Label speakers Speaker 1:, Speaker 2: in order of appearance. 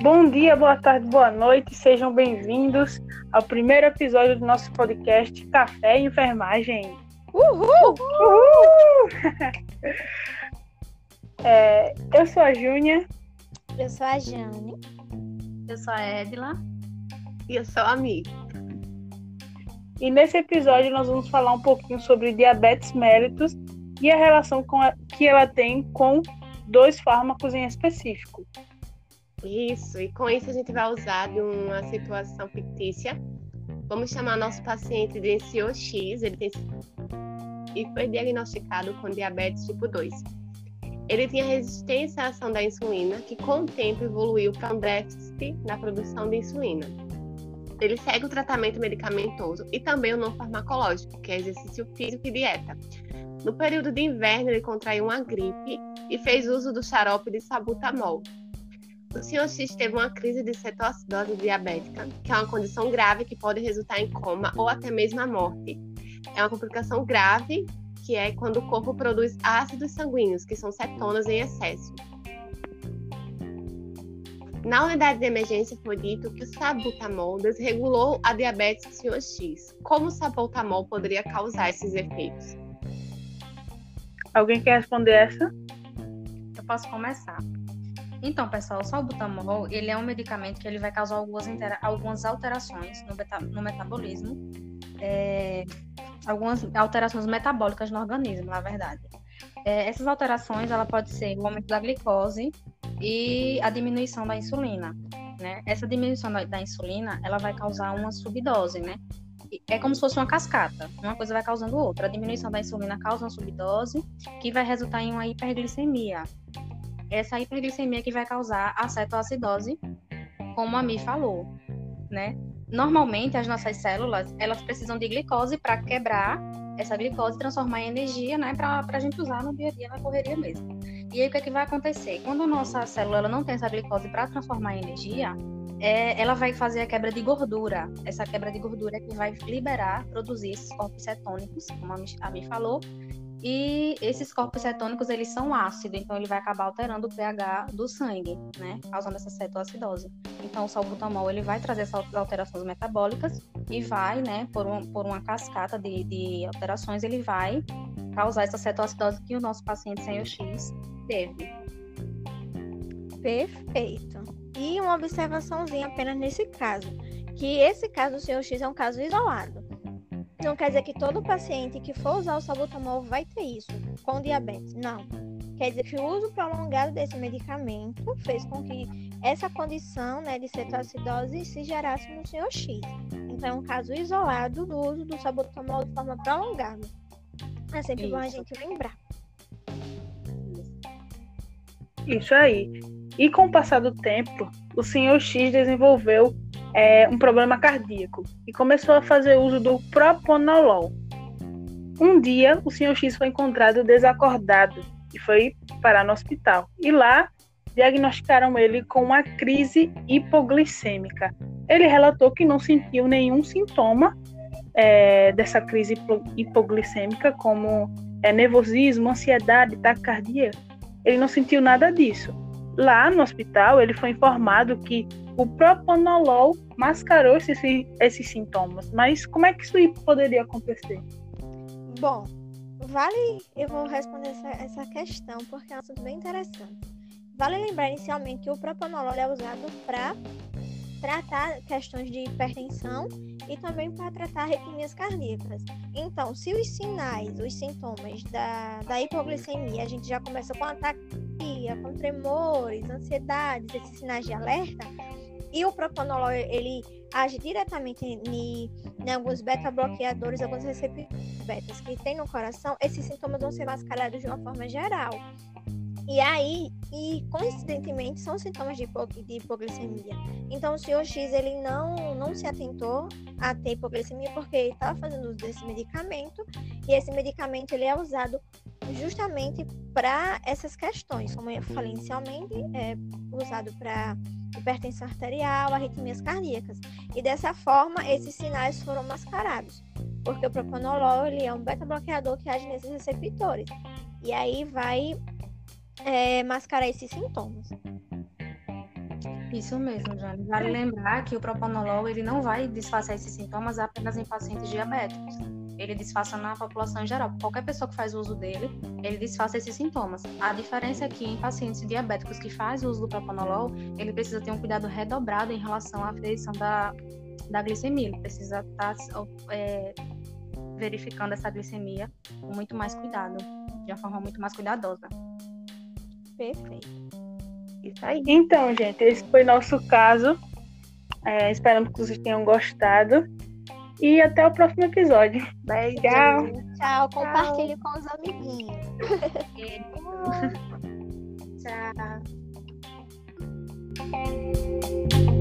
Speaker 1: Bom dia, boa tarde, boa noite, sejam bem-vindos ao primeiro episódio do nosso podcast Café e Enfermagem.
Speaker 2: Uhul!
Speaker 1: Uhul! É, eu sou a Júnia.
Speaker 3: Eu sou a Jane.
Speaker 4: Eu sou a Edila.
Speaker 2: E eu sou a Mi.
Speaker 1: E nesse episódio nós vamos falar um pouquinho sobre diabetes mellitus e a relação a, que ela tem com dois fármacos em específico.
Speaker 2: Isso, e com isso a gente vai usar de uma situação fictícia. Vamos chamar nosso paciente de NCOX, ele tem e foi diagnosticado com diabetes tipo 2. Ele tinha resistência à ação da insulina, que com o tempo evoluiu para um déficit na produção de insulina. Ele segue o tratamento medicamentoso e também o não farmacológico, que é exercício físico e dieta. No período de inverno, ele contraiu uma gripe e fez uso do xarope de sabutamol. O Sr. X teve uma crise de cetoacidose diabética, que é uma condição grave que pode resultar em coma ou até mesmo a morte. É uma complicação grave que é quando o corpo produz ácidos sanguíneos, que são cetonas em excesso. Na unidade de emergência foi dito que o sabutamol desregulou a diabetes do senhor X. Como o sabutamol poderia causar esses efeitos?
Speaker 1: Alguém quer responder essa?
Speaker 4: Eu posso começar. Então, pessoal, o salbutamol, ele é um medicamento que ele vai causar algumas, algumas alterações no, no metabolismo é, algumas alterações metabólicas no organismo, na verdade. É, essas alterações, ela pode ser o aumento da glicose e a diminuição da insulina, né? Essa diminuição da, da insulina, ela vai causar uma subdose, né? É como se fosse uma cascata, uma coisa vai causando outra. A diminuição da insulina causa uma subdose, que vai resultar em uma hiperglicemia. Essa hiperglicemia que vai causar a cetoacidose, como a Mi falou, né? Normalmente, as nossas células, elas precisam de glicose para quebrar essa glicose e transformar em energia, né, para a gente usar no dia a dia, na correria mesmo. E aí, o que, é que vai acontecer? Quando a nossa célula não tem essa glicose para transformar em energia, é, ela vai fazer a quebra de gordura. Essa quebra de gordura é que vai liberar, produzir esses corpos cetônicos, como a Mi falou, e esses corpos cetônicos, eles são ácidos, então ele vai acabar alterando o pH do sangue, né? Causando essa cetoacidose. Então o salbutamol, ele vai trazer essas alterações metabólicas e vai, né, por, um, por uma cascata de, de alterações, ele vai causar essa cetoacidose que o nosso paciente sem o X teve.
Speaker 3: Perfeito. E uma observaçãozinha apenas nesse caso, que esse caso do senhor X é um caso isolado. Não quer dizer que todo paciente que for usar o salbutamol vai ter isso com diabetes. Não. Quer dizer que o uso prolongado desse medicamento fez com que essa condição né, de cetoacidose se gerasse no senhor X. Então, é um caso isolado do uso do salbutamol de forma prolongada. É sempre isso. bom a gente lembrar.
Speaker 1: Isso aí. E com o passar do tempo, o senhor X desenvolveu é, um problema cardíaco e começou a fazer uso do propanolol. Um dia, o senhor X foi encontrado desacordado e foi parar no hospital. E lá, diagnosticaram ele com uma crise hipoglicêmica. Ele relatou que não sentiu nenhum sintoma é, dessa crise hipoglicêmica, como é, nervosismo, ansiedade, taquicardia. Ele não sentiu nada disso. Lá no hospital, ele foi informado que o propanolol mascarou esses, esses sintomas. Mas como é que isso poderia acontecer?
Speaker 3: Bom, vale. Eu vou responder essa, essa questão porque é um assunto bem interessante. Vale lembrar inicialmente que o propanolol é usado para tratar questões de hipertensão e também para tratar arritmias cardíacas. Então, se os sinais, os sintomas da, da hipoglicemia, a gente já começa com ataxia, com tremores, ansiedades, esses sinais de alerta, e o propanolol, ele age diretamente em, em alguns beta-bloqueadores, alguns receptores betas que tem no coração, esses sintomas vão ser mascarados de uma forma geral. E aí, e coincidentemente, são sintomas de, hipo, de hipoglicemia. Então, o senhor X, ele não, não se atentou a ter hipoglicemia porque ele estava fazendo uso desse medicamento. E esse medicamento, ele é usado justamente para essas questões. Como eu falei inicialmente, é usado para hipertensão arterial, arritmias cardíacas. E dessa forma, esses sinais foram mascarados, porque o propanolol ele é um beta-bloqueador que age nesses receptores. E aí vai é, mascarar esses sintomas.
Speaker 4: Isso mesmo, Jane. Vale lembrar que o propanolol ele não vai disfarçar esses sintomas apenas em pacientes diabéticos ele disfarça na população em geral. Qualquer pessoa que faz uso dele, ele disfarça esses sintomas. A diferença é que em pacientes diabéticos que faz uso do propanolol, ele precisa ter um cuidado redobrado em relação à aferição da, da glicemia. Ele precisa estar tá, é, verificando essa glicemia com muito mais cuidado, de uma forma muito mais cuidadosa.
Speaker 3: Perfeito.
Speaker 1: Isso aí. Então, gente, esse foi nosso caso. É, esperamos que vocês tenham gostado. E até o próximo episódio.
Speaker 3: Beijo. Tchau. Tchau. Compartilhe com os amiguinhos.
Speaker 4: Tchau.